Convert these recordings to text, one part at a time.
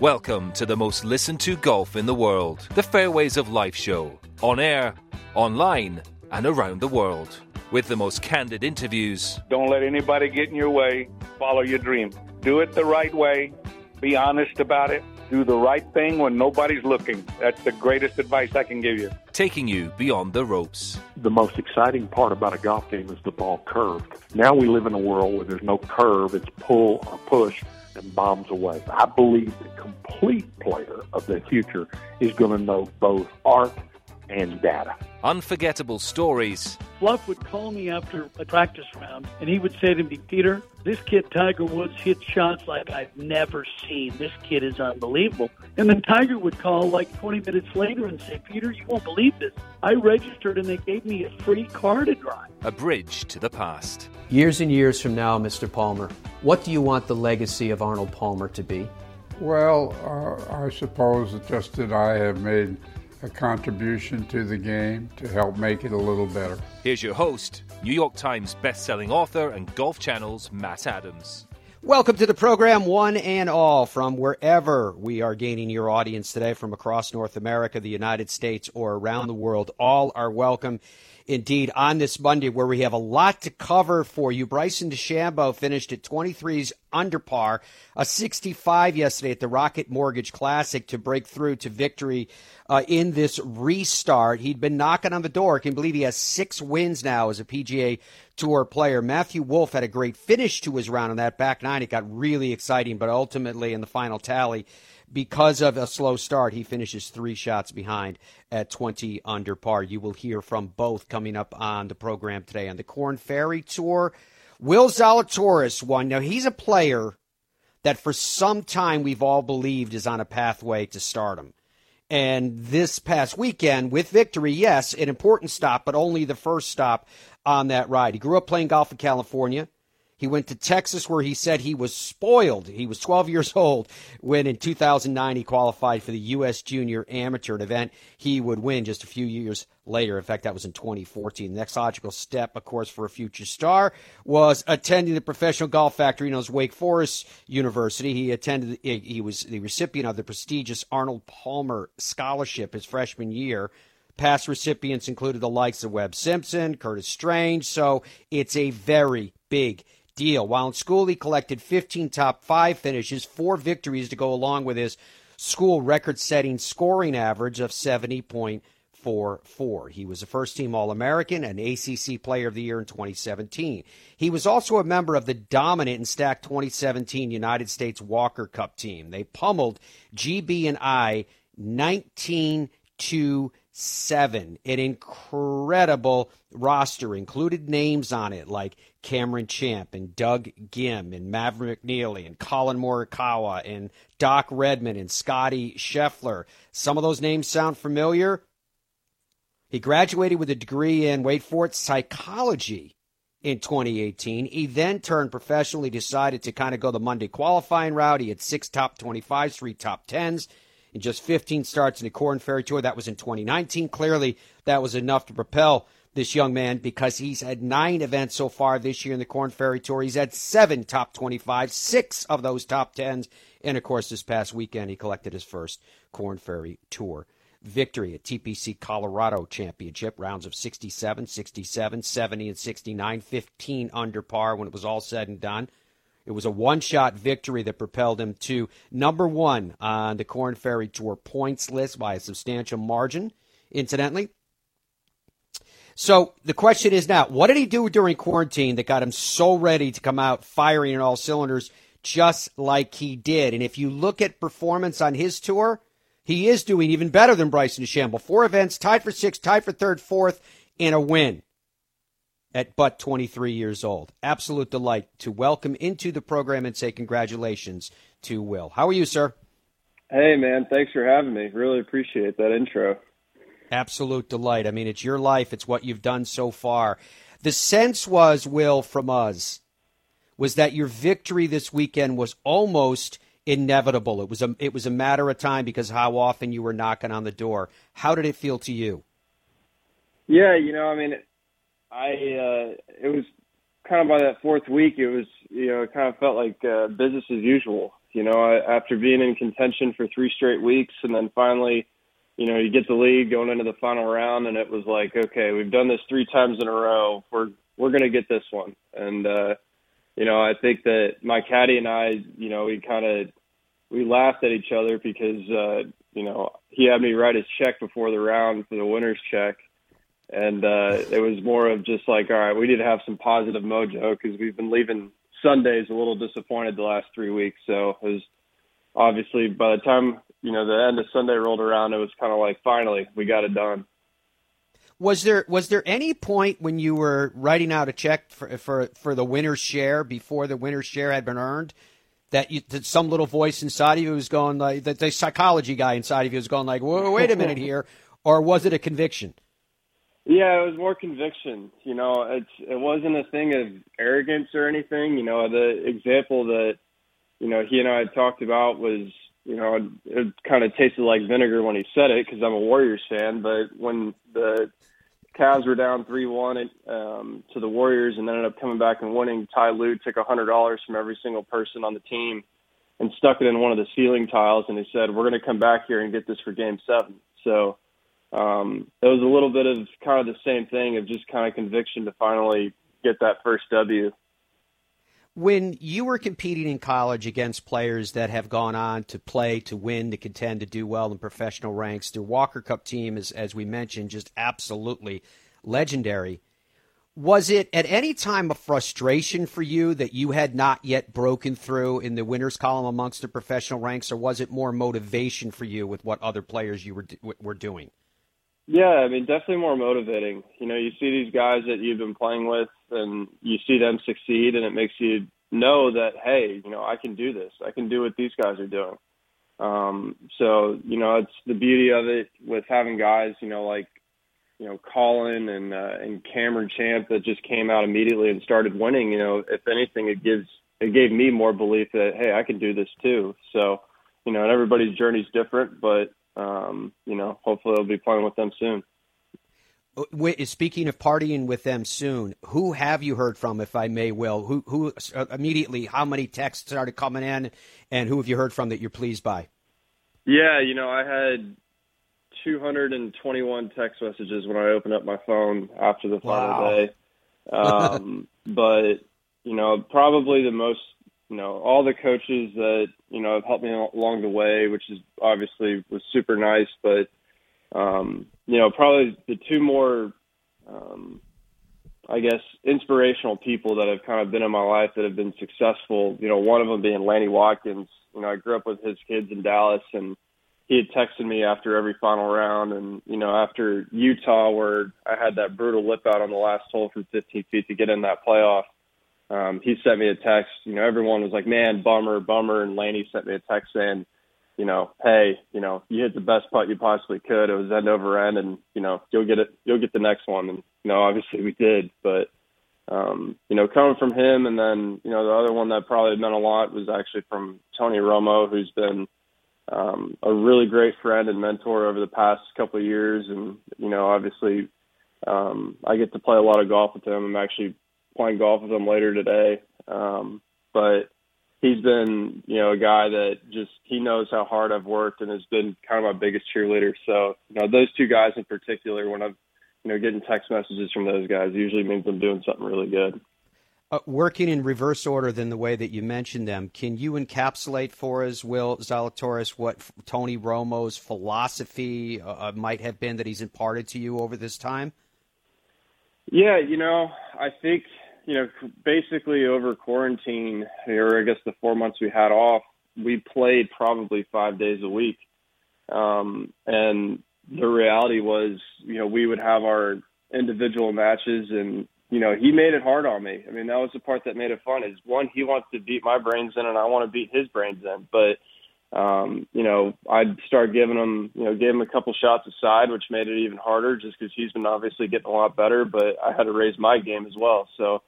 Welcome to the most listened to golf in the world, the Fairways of Life show, on air, online, and around the world. With the most candid interviews, Don't let anybody get in your way. Follow your dream. Do it the right way. Be honest about it. Do the right thing when nobody's looking. That's the greatest advice I can give you. taking you beyond the ropes. the most exciting part about a golf game is the ball curved. Now we live in a world where there's no curve, it's pull or push and bombs away. I believe the complete player of the future is going to know both art and data. Unforgettable stories, Fluff would call me after a practice round, and he would say to me, Peter, this kid Tiger Woods hits shots like I've never seen. This kid is unbelievable. And then Tiger would call like 20 minutes later and say, Peter, you won't believe this. I registered and they gave me a free car to drive. a bridge to the past. Years and years from now, Mr. Palmer, what do you want the legacy of Arnold Palmer to be? Well, uh, I suppose it's just that I have made a contribution to the game to help make it a little better. Here's your host, New York Times best-selling author and Golf Channel's Matt Adams. Welcome to the program, one and all, from wherever we are gaining your audience today, from across North America, the United States, or around the world. All are welcome indeed on this Monday, where we have a lot to cover for you. Bryson DeChambeau finished at 23's under par, a 65 yesterday at the Rocket Mortgage Classic to break through to victory uh, in this restart. He'd been knocking on the door. Can believe he has six wins now as a PGA Tour player. Matthew Wolff had a great finish to his round on that back nine. It got really exciting, but ultimately in the final tally, because of a slow start, he finishes three shots behind at 20 under par. You will hear from both coming up on the program today on the Korn Ferry Tour. Will Zalatoris won. Now he's a player that for some time we've all believed is on a pathway to stardom. And this past weekend, with victory, yes, an important stop, but only the first stop on that ride. He grew up playing golf in California. He went to Texas where he said he was spoiled. He was 12 years old when in 2009 he qualified for the U.S. Junior Amateur, event he would win just a few years later. In fact, that was in 2014. The next logical step, of course, for a future star was attending the Professional Golf Factory known as Wake Forest University. He attended, he was the recipient of the prestigious Arnold Palmer Scholarship his freshman year. Past recipients included the likes of Webb Simpson, Curtis Strange, so it's a very big deal. While in school, he collected 15 top five finishes, four victories to go along with his school record setting scoring average of 70.44. He was a first team All American and ACC Player of the Year in 2017. He was also a member of the dominant and stacked 2017 United States Walker Cup team. They pummeled GB and I 19 to 7. An incredible roster included names on it like Cameron Champ and Doug Ghim and Maverick McNeely and Collin Morikawa and Doc Redman and Scotty Scheffler. Some of those names sound familiar. He graduated with a degree in, wait for it, psychology in 2018. He then turned professional. He decided to kind of go the Monday qualifying route. He had six top 25s, three top 10s in just 15 starts in the Korn Ferry Tour. That was in 2019. Clearly, that was enough to propel this young man because he's had nine events so far this year in the Korn Ferry Tour. He's had seven top 25, six of those top 10s. And of course, this past weekend, he collected his first Korn Ferry Tour victory at TPC Colorado Championship, rounds of 67, 67, 70, and 69, 15 under par when it was all said and done. It was a one shot victory that propelled him to number one on the Korn Ferry Tour points list by a substantial margin, incidentally. So the question is now, what did he do during quarantine that got him so ready to come out firing on all cylinders just like he did? And if you look at performance on his tour, he is doing even better than Bryson DeChambeau. Four events, tied for sixth, tied for third, fourth, and a win at but 23 years old. Absolute delight to welcome into the program and say congratulations to Will. How are you, sir? Hey, man. Thanks for having me. Really appreciate that intro. Absolute delight. I mean, it's your life, it's what you've done so far. The sense was, Will, from us, was that your victory this weekend was almost inevitable. It was a it was a matter of time because how often you were knocking on the door. How did it feel to you? Yeah, you know, I mean, I uh, it was kind of by that fourth week, it was you know, it kind of felt like uh, business as usual. You know, after being in contention for three straight weeks, and then finally, you know, you get the lead going into the final round, and it was like, okay, we've done this three times in a row. We're we're to get this one, and uh, you know, I think that my caddy and I, you know, we kind of we laughed at each other because uh, you know he had me write his check before the round for the winner's check, and uh, it was more of just like, all right, we need to have some positive mojo because we've been leaving Sundays a little disappointed the last three weeks. So it was obviously by the time you know the end of Sunday rolled around, it was kind of like finally we got it done. Was there was there any point when you were writing out a check for for, for the winner's share before the winner's share had been earned? That, you, that some little voice inside of you was going like that the psychology guy inside of you was going like, wait a minute here, or was it a conviction? Yeah, it was more conviction. You know, it's it wasn't a thing of arrogance or anything. You know, the example that you know he and I had talked about was you know it kind of tasted like vinegar when he said it because I'm a Warriors fan. But when the Cavs were down three one um, to the Warriors and ended up coming back and winning, Ty Lue took a hundred dollars from every single person on the team and stuck it in one of the ceiling tiles, and he said, "We're going to come back here and get this for Game seven. So um, it was a little bit of kind of the same thing of just kind of conviction to finally get that first W. When you were competing in college against players that have gone on to play, to win, to contend, to do well in professional ranks, the Walker Cup team is, as we mentioned, just absolutely legendary. Was it at any time a frustration for you that you had not yet broken through in the winners column amongst the professional ranks, or was it more motivation for you with what other players you were were doing? Yeah, I mean, definitely more motivating. You know, you see these guys that you've been playing with, and you see them succeed, and it makes you know that hey, you know, I can do this. I can do what these guys are doing. Um, so you know, it's the beauty of it with having guys, you know, like you know Collin and uh, and Cameron Champ that just came out immediately and started winning. You know, if anything, it gives it gave me more belief that hey, I can do this too. So you know, and everybody's journey's different, but um, you know, hopefully I'll be playing with them soon. Speaking of partying with them soon, who have you heard from, if I may, Will? Who, who uh, immediately? How many texts started coming in, and who have you heard from that you're pleased by? Yeah, you know, I had 221 text messages when I opened up my phone after the final wow. day. Um, but you know, probably the most you know, all the coaches that, you know, have helped me along the way, which is obviously was super nice, but, um, you know, probably the two more, um, I guess, inspirational people that have kind of been in my life that have been successful, you know, one of them being Lanny Wadkins. You know, I grew up with his kids in Dallas and he had texted me after every final round and, you know, after Utah where I had that brutal lip out on the last hole from 15 feet to get in that playoff um, he sent me a text. You know, everyone was like, "Man, bummer, bummer," and Lanny sent me a text saying, "You know, hey, you know, you hit the best putt you possibly could. It was end over end, and you know, you'll get it. You'll get the next one." And you know, obviously we did, but um, you know, coming from him, and then you know, the other one that probably meant a lot was actually from Tony Romo, who's been um, a really great friend and mentor over the past couple of years, and you know, obviously, um, I get to play a lot of golf with him. I'm actually playing golf with him later today. Um, but he's been, you know, a guy that just he knows how hard I've worked and has been kind of my biggest cheerleader. So, you know, those two guys in particular, when I'm, you know, getting text messages from those guys, usually means I'm doing something really good. Uh, working in reverse order than the way that you mentioned them, can you encapsulate for us, Will Zalatoris, what Tony Romo's philosophy uh, might have been that he's imparted to you over this time? Yeah, you know, I think you know, basically over quarantine, or I guess the four months we had off, we played probably five days a week. Um, and the reality was, you know, we would have our individual matches and, you know, he made it hard on me. I mean, that was the part that made it fun is one, he wants to beat my brains in and I want to beat his brains in. But, um, you know, I'd start giving him, you know, gave him a couple shots aside, which made it even harder just because he's been obviously getting a lot better, but I had to raise my game as well. So,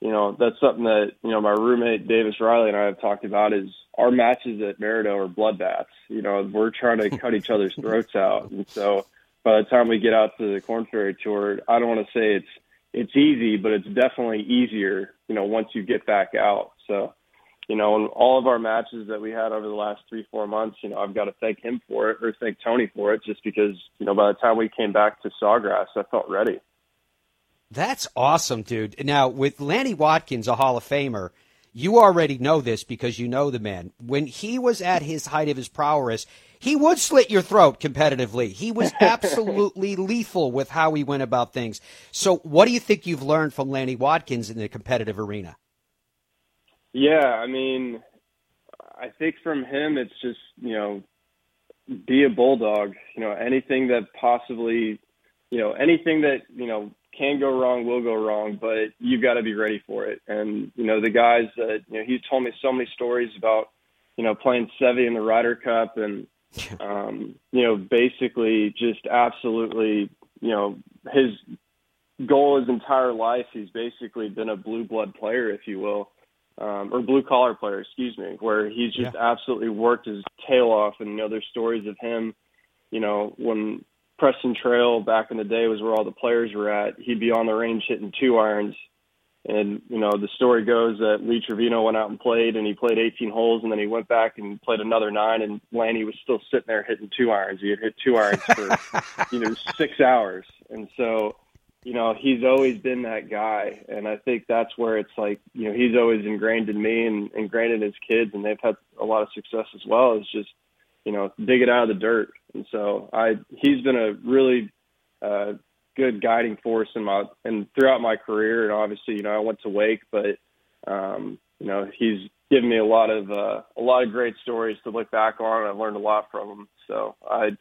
you know, that's something that, you know, my roommate Davis Riley and I have talked about is our matches at Maridoe are bloodbaths. You know, we're trying to cut each other's throats out. And so by the time we get out to the Korn Ferry Tour, I don't want to say it's it's easy, but it's definitely easier, you know, once you get back out. So you know, in all of our matches that we had over the last three, four months, you know, I've got to thank him for it or thank Tony for it just because, you know, by the time we came back to Sawgrass, I felt ready. That's awesome, dude. Now, with Lanny Wadkins, a Hall of Famer, you already know this because you know the man. When he was at his height of his prowess, he would slit your throat competitively. He was absolutely lethal with how he went about things. So, what do you think you've learned from Lanny Wadkins in the competitive arena? Yeah, I mean, I think from him, it's just you know, be a bulldog. You know, anything that possibly, you know, anything that you know can go wrong will go wrong, but you've got to be ready for it. And you know, the guys that you know, he's told me so many stories about, you know, playing Seve in the Ryder Cup, and um, you know, basically just absolutely, you know, his goal his entire life, he's basically been a blue blood player, if you will um, or blue collar player, excuse me, where he's just yeah. absolutely worked his tail off. And you know, there's stories of him, you know, when Preston Trail back in the day was where all the players were at. He'd be on the range hitting two irons. And, you know, the story goes that Lee Trevino went out and played and he played 18 holes and then he went back and played another nine and Lanny was still sitting there hitting two irons. He had hit two irons for, you know, six hours. And so, you know, he's always been that guy. And I think that's where it's like, you know, he's always ingrained in me and ingrained in his kids, and they've had a lot of success as well. Is just, you know, dig it out of the dirt. And so I, he's been a really uh, good guiding force in my and throughout my career. And obviously, you know, I went to Wake, but um, you know, he's given me a lot of uh, a lot of great stories to look back on. I've learned a lot from him. So I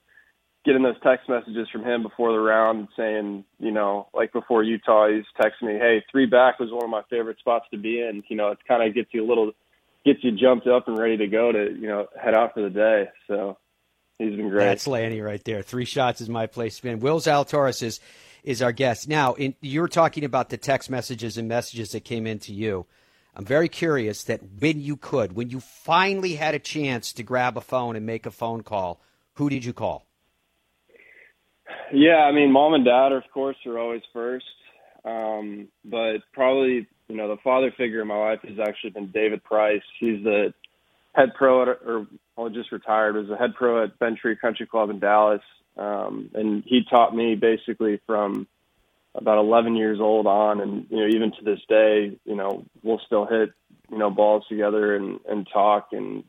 getting those text messages from him before the round saying, you know, like before Utah, he's texting me, "Hey, three back was one of my favorite spots to be in." You know, it kind of gets you a little, gets you jumped up and ready to go to, you know, head out for the day. So he's been great. That's Lanny right there. Three shots is my place to be in. Will Zalatoris is is our guest. Now, in, you were talking about the text messages and messages that came in to you. I'm very curious that when you could, when you finally had a chance to grab a phone and make a phone call, who did you call? Yeah, I mean, mom and dad, of course, are always first. Um, but probably, you know, the father figure in my life has actually been David Price. He's the head pro at, or well, just retired, was the head pro at Bent Tree Country Club in Dallas. Um, and he taught me basically from about 11 years old on. And, you know, even to this day, you know, we'll still hit, you know, balls together and, and talk. And,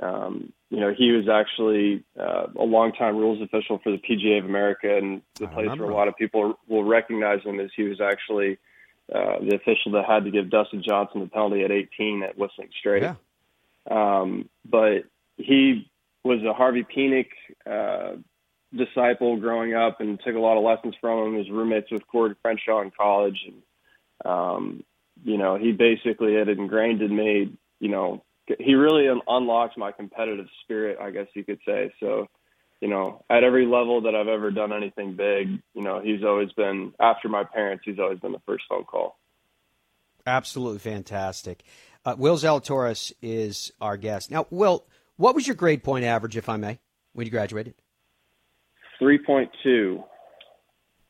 um, you know, he was actually uh, a longtime rules official for the PGA of America, and the place where a lot of people will recognize him is he was actually uh, the official that had to give Dustin Johnson the penalty at 18 at Whistling Straits. Yeah. Um, but he was a Harvey Penick uh, disciple growing up and took a lot of lessons from him. His roommates with Cord Crenshaw in college, and um, you know, he basically had ingrained in me, you know, he really unlocks my competitive spirit, I guess you could say. So, you know, at every level that I've ever done anything big, you know, he's always been after my parents. He's always been the first phone call. Absolutely fantastic. Uh, Will Zalatoris is our guest. Now, Will, what was your grade point average, if I may, when you graduated? Three point two.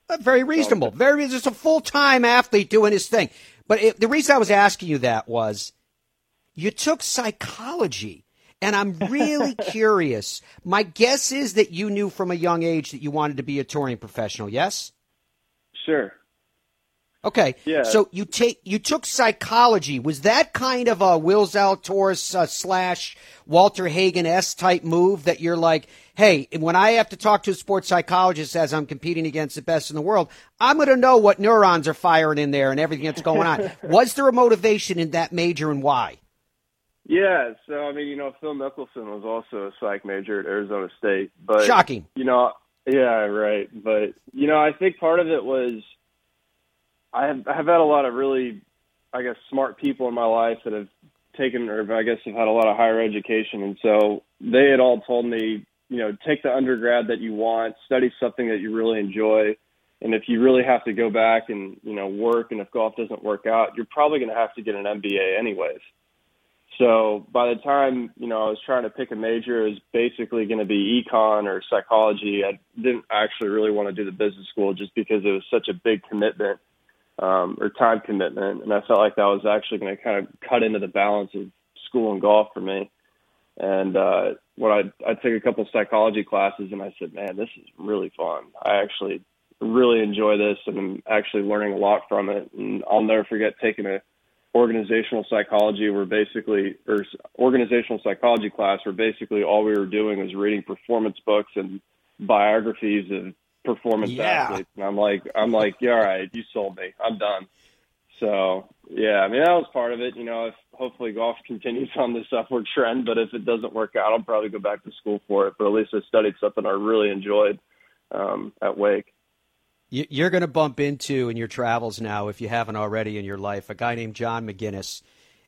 Uh, very reasonable. Very just a full time athlete doing his thing. But it, the reason I was asking you that was you took psychology. And I'm really curious. My guess is that you knew from a young age that you wanted to be a touring professional, yes? Sure. Okay. Yeah. So you take you took psychology. Was that kind of a Will Zalatoris uh, slash Walter Hagen s type move that you're like, hey, when I have to talk to a sports psychologist as I'm competing against the best in the world, I'm going to know what neurons are firing in there and everything that's going on. Was there a motivation in that major and why? Yeah, so I mean, you know, Phil Mickelson was also a psych major at Arizona State, but shocking. You know, yeah, right. But you know, I think part of it was I have I have had a lot of really, I guess, smart people in my life that have taken, or I guess, have had a lot of higher education, and so they had all told me, you know, take the undergrad that you want, study something that you really enjoy. And if you really have to go back and you know work, and if golf doesn't work out, you're probably going to have to get an MBA anyways. So by the time you know I was trying to pick a major, it was basically going to be econ or psychology. I didn't actually really want to do the business school just because it was such a big commitment um, or time commitment, and I felt like that was actually going to kind of cut into the balance of school in golf for me. And uh, when I I took a couple psychology classes, and I said, man, this is really fun. I actually really enjoy this, and I'm actually learning a lot from it. And I'll never forget taking a organizational psychology where basically or organizational psychology class where basically all we were doing was reading performance books and biographies of performance Yeah. athletes. And I'm like I'm like yeah all right you sold me. I'm done. So yeah I mean that was part of it. You know if hopefully golf continues on this upward trend but if it doesn't work out I'll probably go back to school for it. But at least I studied something I really enjoyed um, at Wake You're going to bump into in your travels now, if you haven't already in your life, a guy named John Maginnes.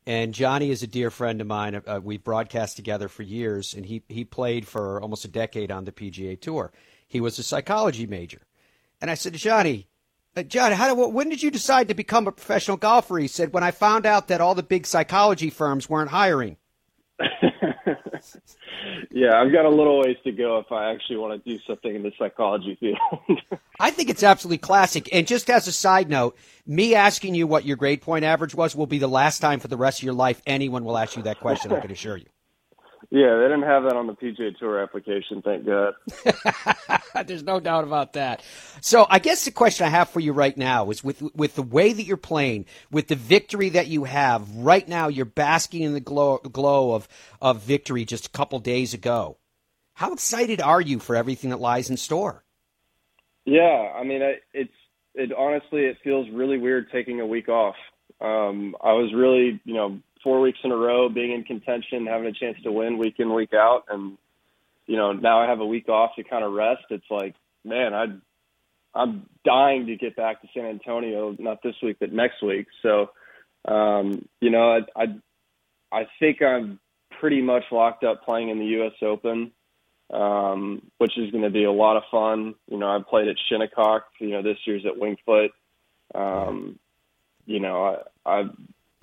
And Johnny is a dear friend of mine. Uh, we've broadcast together for years, and he, he played for almost a decade on the PGA Tour. He was a psychology major. And I said to Johnny, uh, John, how when did you decide to become a professional golfer? He said, when I found out that all the big psychology firms weren't hiring. yeah I've got a little ways to go if I actually want to do something in the psychology field I think it's absolutely classic. And just as a side note, me asking you what your grade point average was will be the last time for the rest of your life anyone will ask you that question, I can assure you. Yeah, they didn't have that on the PGA Tour application, thank God. There's no doubt about that. So I guess the question I have for you right now is with with the way that you're playing, with the victory that you have right now, you're basking in the glow glow of of victory just a couple days ago. How excited are you for everything that lies in store? Yeah, I mean, I, it's it honestly it feels really weird taking a week off. Um, I was really, you know, four weeks in a row being in contention, having a chance to win week in week out, and you know now I have a week off to kind of rest. It's like, man, I I'm dying to get back to San Antonio, not this week but next week. So, um, you know, I I, I think I'm pretty much locked up playing in the U.S. Open um, which is going to be a lot of fun. You know, I played at Shinnecock. You know, this year's at Winged Foot. Um, you know, I, I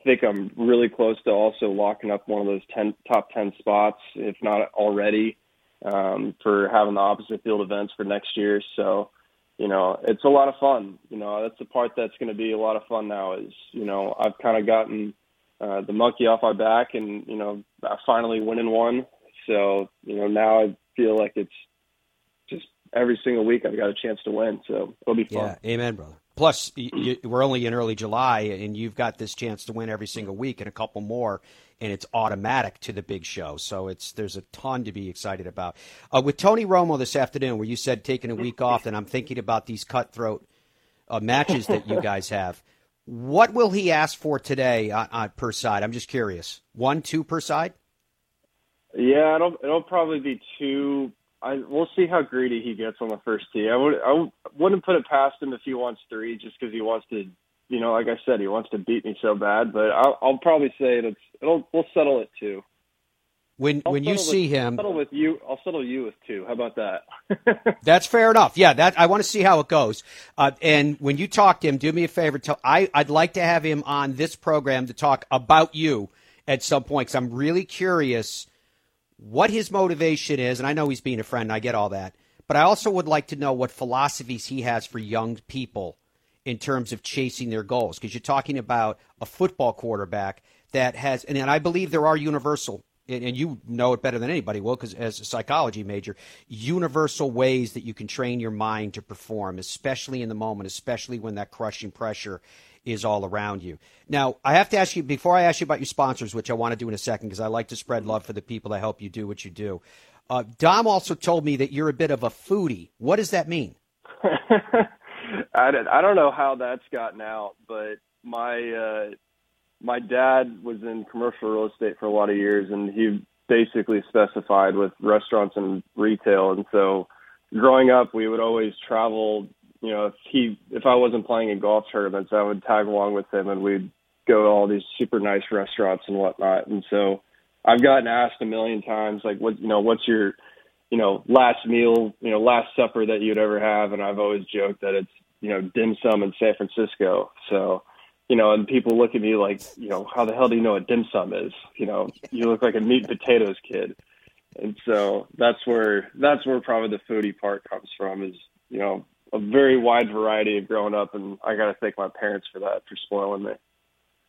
think I'm really close to also locking up one of those 10, top 10 spots, if not already, um, for having the opposite field events for next year. So, you know, it's a lot of fun. You know, that's the part that's going to be a lot of fun now is, you know, I've kind of gotten uh, the monkey off my back and, you know, I finally winning one. So, you know, now I feel like it's just every single week I've got a chance to win. So it'll be fun. Yeah, amen, brother. Plus, you, we're only in early July, and you've got this chance to win every single week, and a couple more, and it's automatic to the big show. So it's there's a ton to be excited about. Uh, with Tony Romo this afternoon, where you said taking a week off, and I'm thinking about these cutthroat uh, matches that you guys have. What will he ask for today on, on, per side? I'm just curious. One, two per side. Yeah, it'll it'll probably be two. I we'll see how greedy he gets on the first tee. I would I wouldn't put it past him if he wants three, just because he wants to. You know, like I said, he wants to beat me so bad. But I'll, I'll probably say it's it'll we'll settle it two. When I'll when you see with, him, I'll settle with you. I'll settle you with two. How about that? That's fair enough. Yeah, that I want to see how it goes. Uh, and when you talk to him, do me a favor. Tell, I I'd like to have him on this program to talk about you at some point because I'm really curious what his motivation is. And I know he's being a friend. I get all that, but I also would like to know what philosophies he has for young people in terms of chasing their goals. Because you're talking about a football quarterback that has, and, and I believe there are universal and you know it better than anybody will because as a psychology major universal ways that you can train your mind to perform especially in the moment especially when that crushing pressure is all around you. Now i have to ask you before i ask you about your sponsors which i want to do in a second because i like to spread love for the people that help you do what you do uh, dom also told me that you're a bit of a foodie. What does that mean? I, don't, I don't know how that's gotten out but my uh my dad was in commercial real estate for a lot of years and he basically specified with restaurants and retail and so growing up we would always travel you know if he if i wasn't playing in golf tournaments i would tag along with him and we'd go to all these super nice restaurants and whatnot and so i've gotten asked a million times like what you know what's your you know last meal you know last supper that you'd ever have and i've always joked that it's you know dim sum in san francisco so you know, and people look at me like, you know, how the hell do you know what dim sum is? You know, you look like a meat and potatoes kid. And so that's where that's where probably the foodie part comes from is, you know, a very wide variety of growing up and I gotta thank my parents for that, for spoiling me.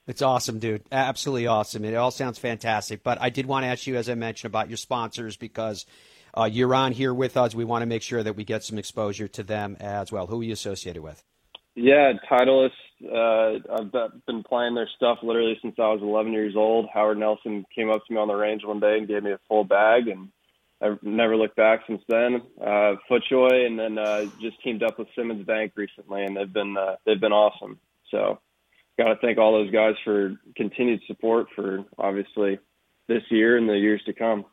It's awesome, dude. Absolutely awesome. It all sounds fantastic. But I did want to ask you, as I mentioned, about your sponsors because uh, you're on here with us. We want to make sure that we get some exposure to them as well. Who are you associated with? Yeah, Titleist. Uh, I've been playing their stuff literally since I was 11 years old. Howard Nelson came up to me on the range one day and gave me a full bag, and I've never looked back since then. Uh, FootJoy, and then uh, just teamed up with Simmons Bank recently, and they've been uh, they've been awesome. So, got to thank all those guys for continued support for obviously this year and the years to come.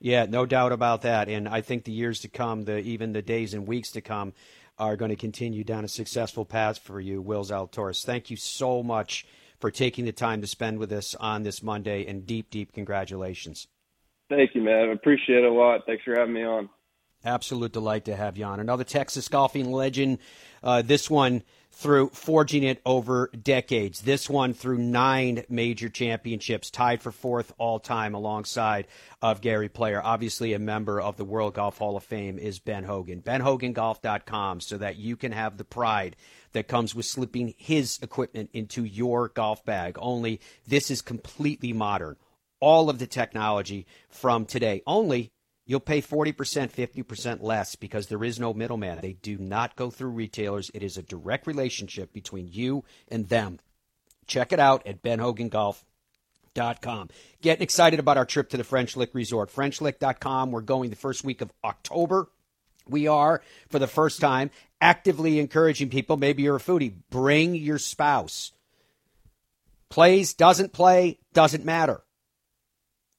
Yeah, no doubt about that. And I think the years to come, the even the days and weeks to come, are going to continue down a successful path for you, Will Zalatoris. Thank you so much for taking the time to spend with us on this Monday, and deep, deep congratulations. Thank you, man. I appreciate it a lot. Thanks for having me on. Absolute delight to have you on. Another Texas golfing legend. Uh, this one through forging it over decades. This one through nine major championships, tied for fourth all time alongside of Gary Player. Obviously, a member of the World Golf Hall of Fame is Ben Hogan. BenHoganGolf.com so that you can have the pride that comes with slipping his equipment into your golf bag. Only this is completely modern. All of the technology from today. Only You'll pay 40%, 50% less because there is no middleman. They do not go through retailers. It is a direct relationship between you and them. Check it out at benhogangolf.com. Getting excited about our trip to the French Lick Resort. FrenchLick.com. We're going the first week of October. We are, for the first time, actively encouraging people. Maybe you're a foodie. Bring your spouse. Plays, doesn't play, doesn't matter.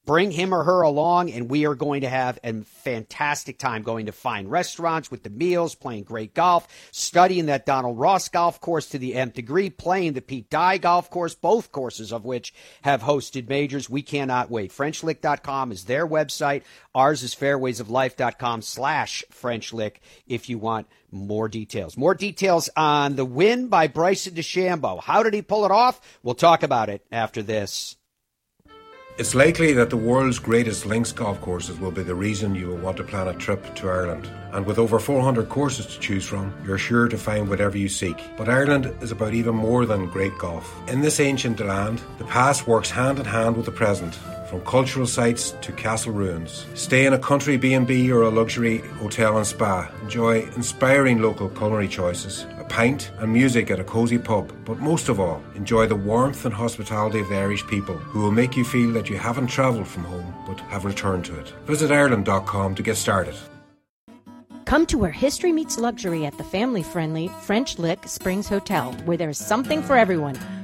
Bring him or her along, and we are going to have a fantastic time going to fine restaurants with the meals, playing great golf, studying that Donald Ross golf course to the nth degree, playing the Pete Dye golf course, both courses of which have hosted majors. We cannot wait. FrenchLick.com is their website. Ours is fairwaysoflife.com slash FrenchLick if you want more details. More details on the win by Bryson DeChambeau. How did he pull it off? We'll talk about it after this. It's likely that the world's greatest links golf courses will be the reason you will want to plan a trip to Ireland. And with over 400 courses to choose from, you're sure to find whatever you seek. But Ireland is about even more than great golf. In this ancient land, the past works hand in hand with the present from cultural sites to castle ruins. Stay in a country B&B or a luxury hotel and spa. Enjoy inspiring local culinary choices, a pint and music at a cosy pub. But most of all, enjoy the warmth and hospitality of the Irish people who will make you feel that you haven't travelled from home but have returned to it. Visit Ireland.com to get started. Come to where history meets luxury at the family friendly French Lick Springs Hotel, where there's something for everyone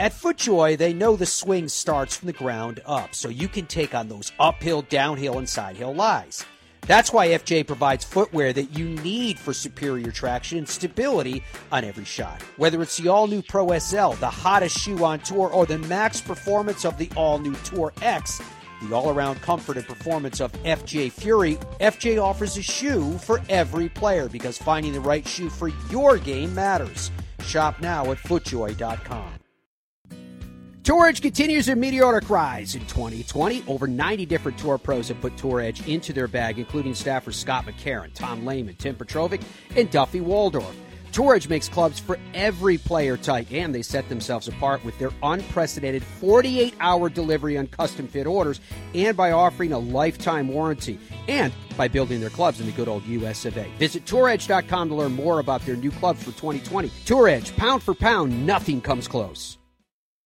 At FootJoy, they know the swing starts from the ground up, so you can take on those uphill, downhill, and sidehill lies. That's why FJ provides footwear that you need for superior traction and stability on every shot. Whether it's the all new Pro SL, the hottest shoe on tour, or the max performance of the all new Tour X, the all around comfort and performance of FJ Fury, FJ offers a shoe for every player because finding the right shoe for your game matters. Shop now at footjoy.com. Tour Edge continues their meteoric rise in 2020. Over 90 different tour pros have put Tour Edge into their bag, including staffers Scott McCarron, Tom Lehman, Tim Petrovic, and Duffy Waldorf. Tour Edge makes clubs for every player type, and they set themselves apart with their unprecedented 48 hour delivery on custom fit orders and by offering a lifetime warranty and by building their clubs in the good old US of A. Visit touredge.com to learn more about their new clubs for 2020. Tour Edge, pound for pound, nothing comes close.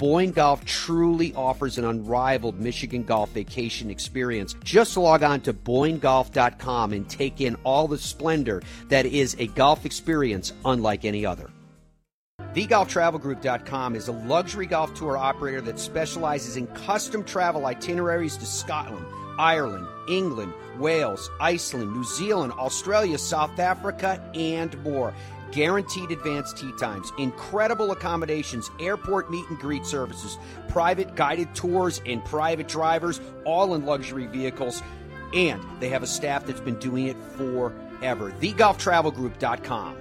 Boyne Golf truly offers an unrivaled Michigan golf vacation experience. Just log on to BoyneGolf.com and take in all the splendor that is a golf experience unlike any other. TheGolfTravelGroup.com is a luxury golf tour operator that specializes in custom travel itineraries to Scotland, Ireland, England, Wales, Iceland, New Zealand, Australia, South Africa, and more. Guaranteed advanced tee times, incredible accommodations, airport meet and greet services, private guided tours, and private drivers, all in luxury vehicles. And they have a staff that's been doing it forever. TheGolfTravelGroup.com.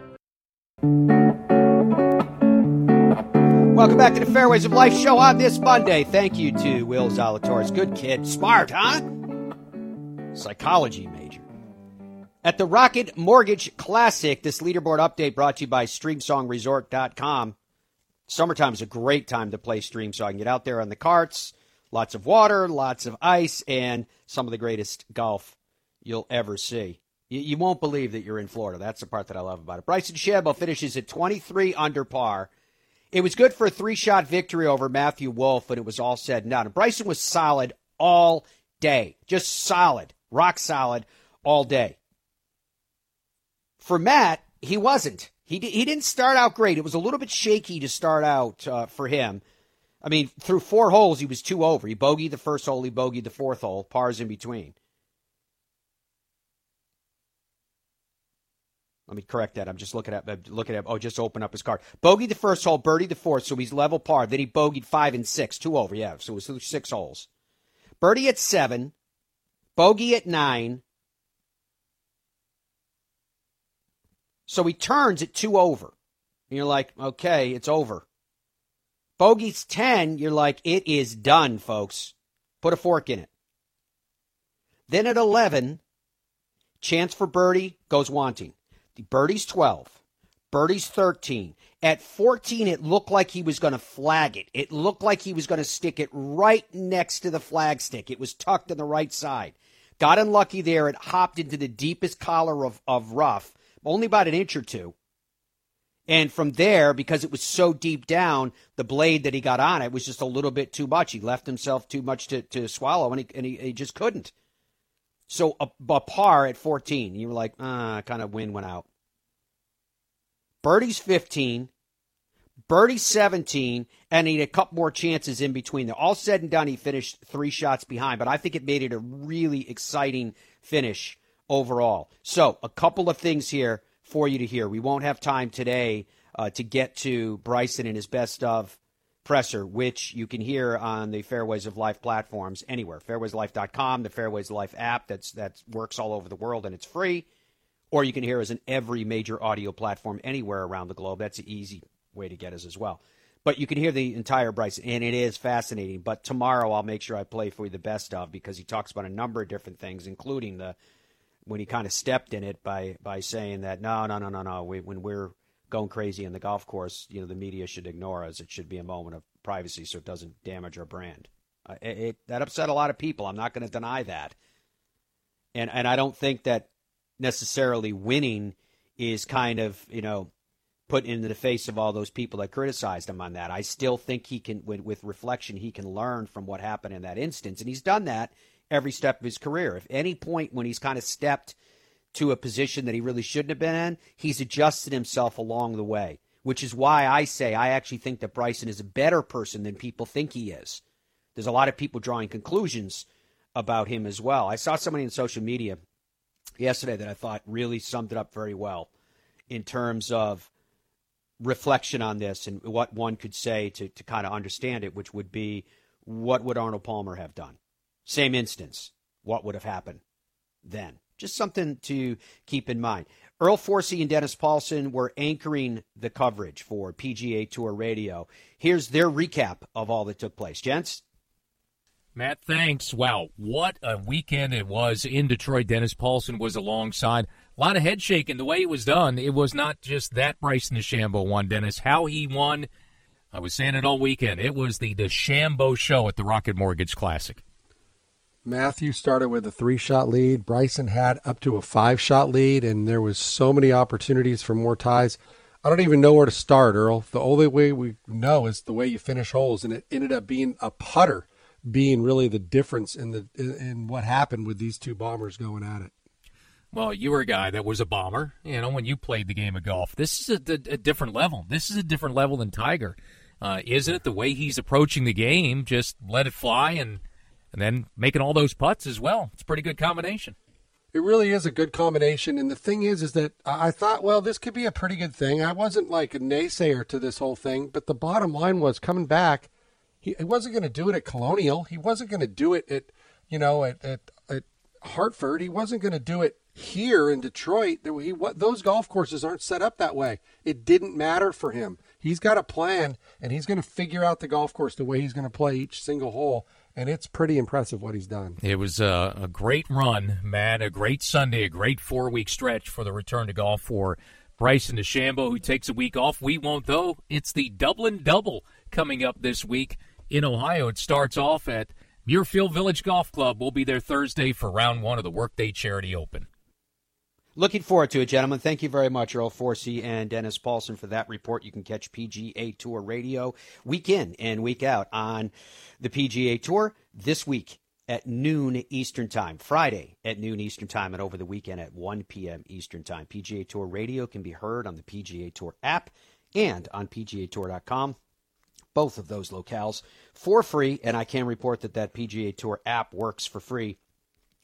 Welcome back to the Fairways of Life show on this Monday. Thank you to Will Zalatoris. Good kid. Smart, huh? Psychology major. At the Rocket Mortgage Classic, this leaderboard update brought to you by StreamsongResort.com. Summertime is a great time to play Streamsong. Get out there on the carts, lots of water, lots of ice, and some of the greatest golf you'll ever see. You, you won't believe that you're in Florida. That's the part that I love about it. Bryson DeChambeau finishes at 23 under par. It was good for a three shot victory over Matthew Wolff, but it was all said and done. And Bryson was solid all day, just solid, rock solid all day. For Matt, he wasn't. He, he didn't start out great. It was a little bit shaky to start out uh, for him. I mean, through four holes, he was two over. He bogeyed the first hole, he bogeyed the fourth hole, pars in between. Let me correct that. I'm just looking at looking at. Oh, just open up his card. Bogey the first hole, birdie the fourth, so he's level par. Then he bogeyed five and six, two over. Yeah, so it was six holes. Birdie at seven, bogey at nine. So he turns at two over. And you're like, okay, it's over. Bogey's ten. You're like, it is done, folks. Put a fork in it. Then at eleven, chance for birdie goes wanting. The birdie's 12. Birdie's 13. At 14, it looked like he was going to flag it. It looked like he was going to stick it right next to the flag stick. It was tucked on the right side. Got unlucky there. It hopped into the deepest collar of, of rough, only about an inch or two. And from there, because it was so deep down, the blade that he got on it was just a little bit too much. He left himself too much to, to swallow, and, he, and he, he just couldn't. So a, a par at 14, you were like, ah, kind of wind went out. Birdie's 15, Birdie's 17, and he had a couple more chances in between there. All said and done, he finished three shots behind, but I think it made it a really exciting finish overall. So, a couple of things here for you to hear. We won't have time today uh, to get to Bryson and his best of presser, which you can hear on the Fairways of Life platforms anywhere. Fairwayslife.com, the Fairways of Life app that's that works all over the world and it's free. Or you can hear us in every major audio platform anywhere around the globe. That's an easy way to get us as well. But you can hear the entire Bryson, and it is fascinating. But tomorrow I'll make sure I play for you the best of because he talks about a number of different things, including the when he kind of stepped in it by by saying that no, no, no, no, no. We, when we're going crazy in the golf course, you know, the media should ignore us. It should be a moment of privacy so it doesn't damage our brand. Uh, it, it, that upset a lot of people. I'm not going to deny that. And and I don't think that necessarily winning is kind of, you know, put into the face of all those people that criticized him on that. I still think he can with, with reflection he can learn from what happened in that instance and he's done that every step of his career. If any point when he's kind of stepped to a position that he really shouldn't have been in, he's adjusted himself along the way, which is why I say I actually think that Bryson is a better person than people think he is. There's a lot of people drawing conclusions about him as well. I saw somebody in social media yesterday that I thought really summed it up very well in terms of reflection on this and what one could say to, to kind of understand it, which would be what would Arnold Palmer have done? Same instance. What would have happened then? Just something to keep in mind. Earl Forsey and Dennis Paulson were anchoring the coverage for PGA Tour Radio. Here's their recap of all that took place. Gents? Matt, thanks. Wow, what a weekend it was in Detroit. Dennis Paulson was alongside. A lot of head shaking. The way it was done, it was not just that Bryson DeChambeau won, Dennis. How he won, I was saying it all weekend. It was the DeChambeau show at the Rocket Mortgage Classic. Matthew started with a three shot lead. Bryson had up to a five shot lead, and there was so many opportunities for more ties. I don't even know where to start, Earl. The only way we know is the way you finish holes, and it ended up being a putter being really the difference in the in what happened with these two bombers going at it. Well, you were a guy that was a bomber, you know, when you played the game of golf. This is a, a, a different level. This is a different level than Tiger, uh, isn't it? The way he's approaching the game, just let it fly and and then making all those putts as well. It's a pretty good combination. It really is a good combination. And the thing is, is that I thought, well, this could be a pretty good thing. I wasn't like a naysayer to this whole thing, but the bottom line was coming back. He, he wasn't going to do it at Colonial. He wasn't going to do it at, you know, at, at, at Hartford. He wasn't going to do it here in Detroit. He, those golf courses aren't set up that way. It didn't matter for him. He's got a plan, and he's going to figure out the golf course the way he's going to play each single hole and it's pretty impressive what he's done. It was a, a great run, Matt. A great Sunday, a great four week stretch for the return to golf for Bryson DeChambeau, who takes a week off. We won't, though. It's the Dublin Double coming up this week in Ohio. It starts off at Muirfield Village Golf Club. We'll be there Thursday for round one of the Workday Charity Open. Looking forward to it, gentlemen. Thank you very much, Earl Forsey and Dennis Paulson, for that report. You can catch PGA Tour Radio week in and week out on the PGA Tour this week at noon Eastern Time, Friday at noon Eastern Time, and over the weekend at 1 p.m. Eastern Time. PGA Tour Radio can be heard on the PGA Tour app and on PGATour.com. Both of those locales for free, and I can report that that PGA Tour app works for free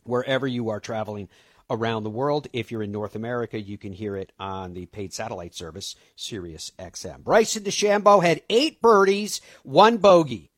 wherever you are traveling around the world. If you're in North America, you can hear it on the paid satellite service, Sirius XM. Bryson DeChambeau had eight birdies, one bogey.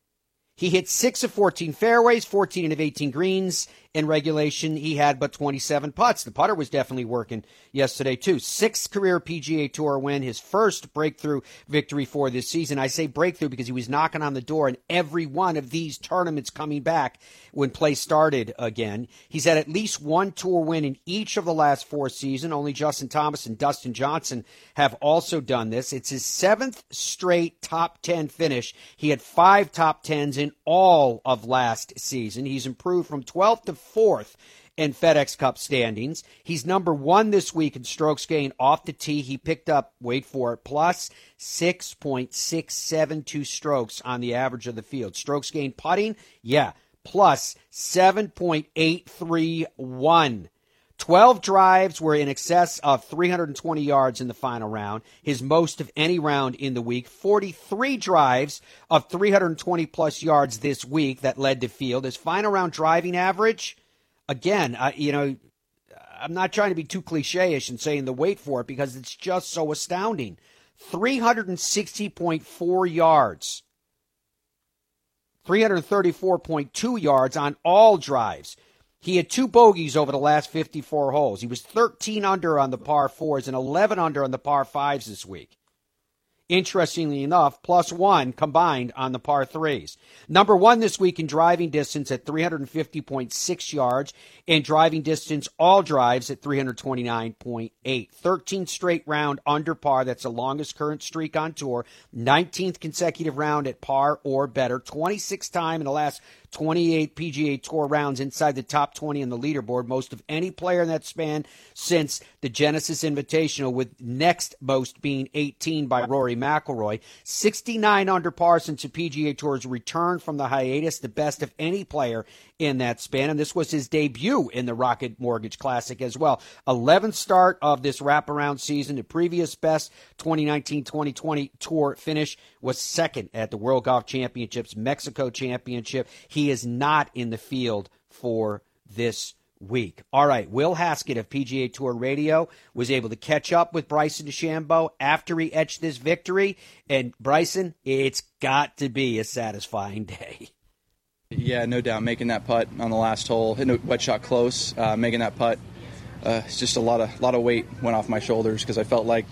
He hit six of 14 fairways, 14 of 18 greens, in regulation, he had but 27 putts. The putter was definitely working yesterday, too. Sixth career PGA Tour win, his first breakthrough victory for this season. I say breakthrough because he was knocking on the door in every one of these tournaments coming back when play started again. He's had at least one tour win in each of the last four seasons. Only Justin Thomas and Dustin Johnson have also done this. It's his seventh straight top 10 finish. He had five top 10s in all of last season. He's improved from 12th to fourth in FedEx Cup standings. He's number one this week in strokes gained off the tee. He picked up, wait for it, plus 6.672 strokes on the average of the field. Strokes gained putting, yeah, plus 7.831. 12 drives were in excess of 320 yards in the final round, his most of any round in the week. 43 drives of 320 plus yards this week that led to field. His final round driving average, again, uh, you know, I'm not trying to be too cliche ish in saying the wait for it because it's just so astounding. 360.4 yards, 334.2 yards on all drives. He had two bogeys over the last 54 holes. He was 13 under on the par fours and 11 under on the par fives this week interestingly enough, plus one combined on the par threes. Number one this week in driving distance at 350.6 yards, and driving distance all drives at 329.8. 13 straight round under par. That's the longest current streak on tour. 19th consecutive round at par or better. 26 time in the last 28 PGA Tour rounds inside the top 20 in the leaderboard, most of any player in that span since the Genesis Invitational, with next most being 18 by Rory McIlroy. 69 under par since the PGA Tour's return from the hiatus, the best of any player in that span. And this was his debut in the Rocket Mortgage Classic as well. 11th start of this wraparound season. The previous best 2019 2020 tour finish was second at the World Golf Championships, Mexico Championship. He is not in the field for this week. All right, Will Haskett of PGA Tour Radio was able to catch up with Bryson DeChambeau after he etched this victory. And Bryson, it's got to be a satisfying day. Yeah, no doubt. Making that putt on the last hole, hitting a wet shot close, uh, making that putt, uh, it's just a lot of lot of weight went off my shoulders because I felt like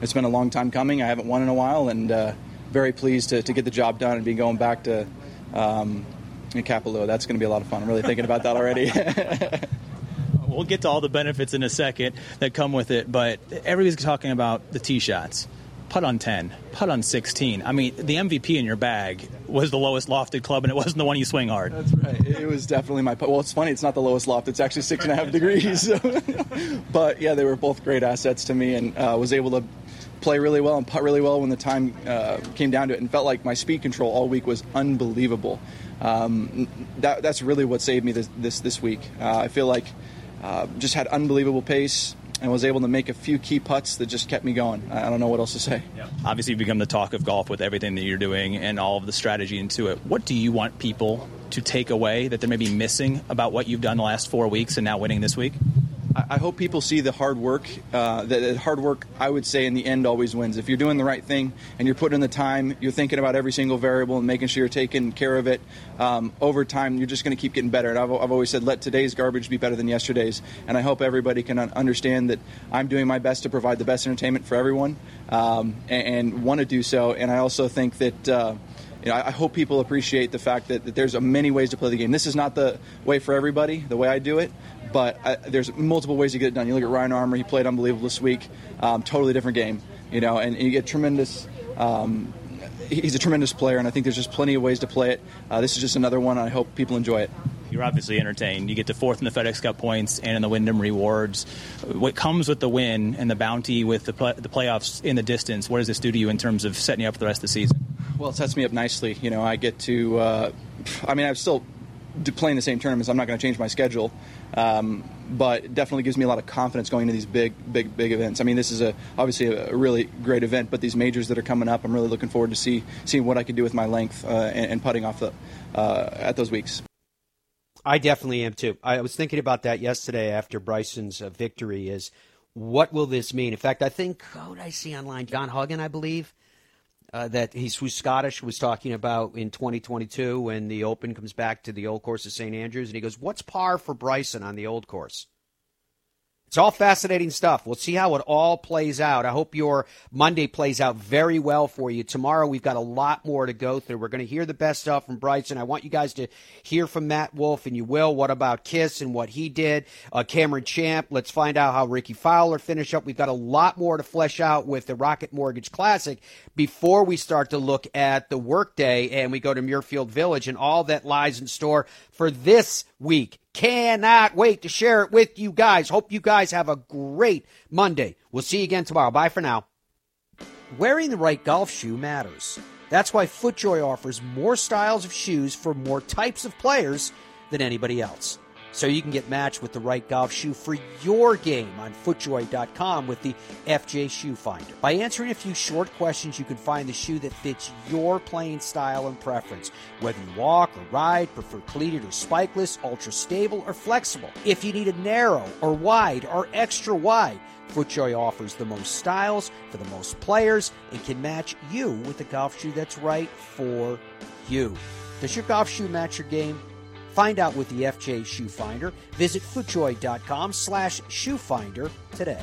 it's been a long time coming. I haven't won in a while, and uh, very pleased to, to get the job done and be going back to um. That's going to be a lot of fun. I'm really thinking about that already. we'll get to all the benefits in a second that come with it, but everybody's talking about the tee shots putt on 10, putt on 16. I mean, the MVP in your bag was the lowest lofted club, and it wasn't the one you swing hard. That's right. It was definitely my putt. Well, it's funny, it's not the lowest loft, it's actually six and a half degrees. but yeah, they were both great assets to me, and uh, was able to play really well and putt really well when the time uh, came down to it, and felt like my speed control all week was unbelievable. Um, that, that's really what saved me this this, this week. Uh, I feel like uh, just had unbelievable pace and was able to make a few key putts that just kept me going. I don't know what else to say. Yeah. Obviously, you've become the talk of golf with everything that you're doing and all of the strategy into it. What do you want people to take away that they're maybe missing about what you've done the last four weeks and now winning this week? I hope people see the hard work. Uh, that hard work, I would say, in the end, always wins. If you're doing the right thing and you're putting in the time, you're thinking about every single variable and making sure you're taking care of it. Um, over time, you're just going to keep getting better. And I've, I've, always said, let today's garbage be better than yesterday's. And I hope everybody can understand that I'm doing my best to provide the best entertainment for everyone um, and, and want to do so. And I also think that. Uh, you know, I, hope people appreciate the fact that, that, there's many ways to play the game. This is not the way for everybody, the way I do it, but I, there's multiple ways to get it done. You look at Ryan Armour; he played unbelievable this week. Um, totally different game, you know, and, and you get tremendous. Um, he's a tremendous player, and I think there's just plenty of ways to play it. Uh, this is just another one. I hope people enjoy it. You're obviously entertained. You get to fourth in the FedEx Cup points and in the Wyndham Rewards. What comes with the win and the bounty with the, play, the playoffs in the distance? What does this do to you in terms of setting you up for the rest of the season? Well, it sets me up nicely. You know, I get to. Uh, I mean, I'm still playing the same tournaments. I'm not going to change my schedule, um, but it definitely gives me a lot of confidence going into these big, big, big events. I mean, this is a obviously a really great event, but these majors that are coming up, I'm really looking forward to see seeing what I can do with my length uh, and, and, putting off the uh, at those weeks. I definitely am too. I was thinking about that yesterday after Bryson's uh, victory. Is what will this mean? In fact, I think I see online? John Huggan, I believe uh, that he's Scottish was talking about in 2022 when the Open comes back to the old course of St Andrews, and he goes, "What's par for Bryson on the old course?" It's all fascinating stuff. We'll see how it all plays out. I hope your Monday plays out very well for you. Tomorrow we've got a lot more to go through. We're going to hear the best stuff from Bryson. I want you guys to hear from Matt Wolff, and you will. What about Kiss and what he did? Uh, Cameron Champ. Let's find out how Rickie Fowler finished up. We've got a lot more to flesh out with the Rocket Mortgage Classic before we start to look at the workday and we go to Muirfield Village and all that lies in store for this week. Cannot wait to share it with you guys. Hope you guys have a great Monday. We'll see you again tomorrow. Bye for now. Wearing the right golf shoe matters. That's why FootJoy offers more styles of shoes for more types of players than anybody else so you can get matched with the right golf shoe for your game on footjoy.com with the FJ Shoe Finder. By answering a few short questions, you can find the shoe that fits your playing style and preference, whether you walk or ride, prefer cleated or spikeless, ultra stable or flexible. If you need a narrow or wide or extra wide, FootJoy offers the most styles for the most players and can match you with the golf shoe that's right for you. Does your golf shoe match your game? Find out with the FJ Shoe Finder. Visit footjoy.com slash shoefinder today.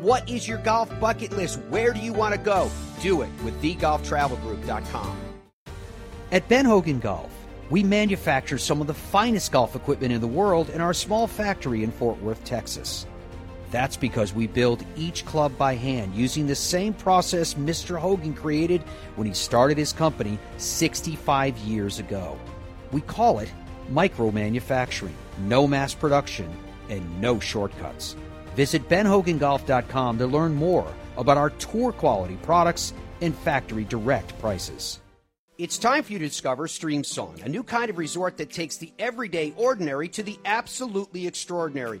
What is your golf bucket list? Where do you want to go? Do it with thegolftravelgroup.com. At Ben Hogan Golf, we manufacture some of the finest golf equipment in the world in our small factory in Fort Worth, Texas. That's because we build each club by hand using the same process Mr. Hogan created when he started his company 65 years ago. We call it micro manufacturing, no mass production, and no shortcuts. Visit benhogangolf.com to learn more about our tour quality products and factory direct prices. It's time for you to discover Streamsong, a new kind of resort that takes the everyday ordinary to the absolutely extraordinary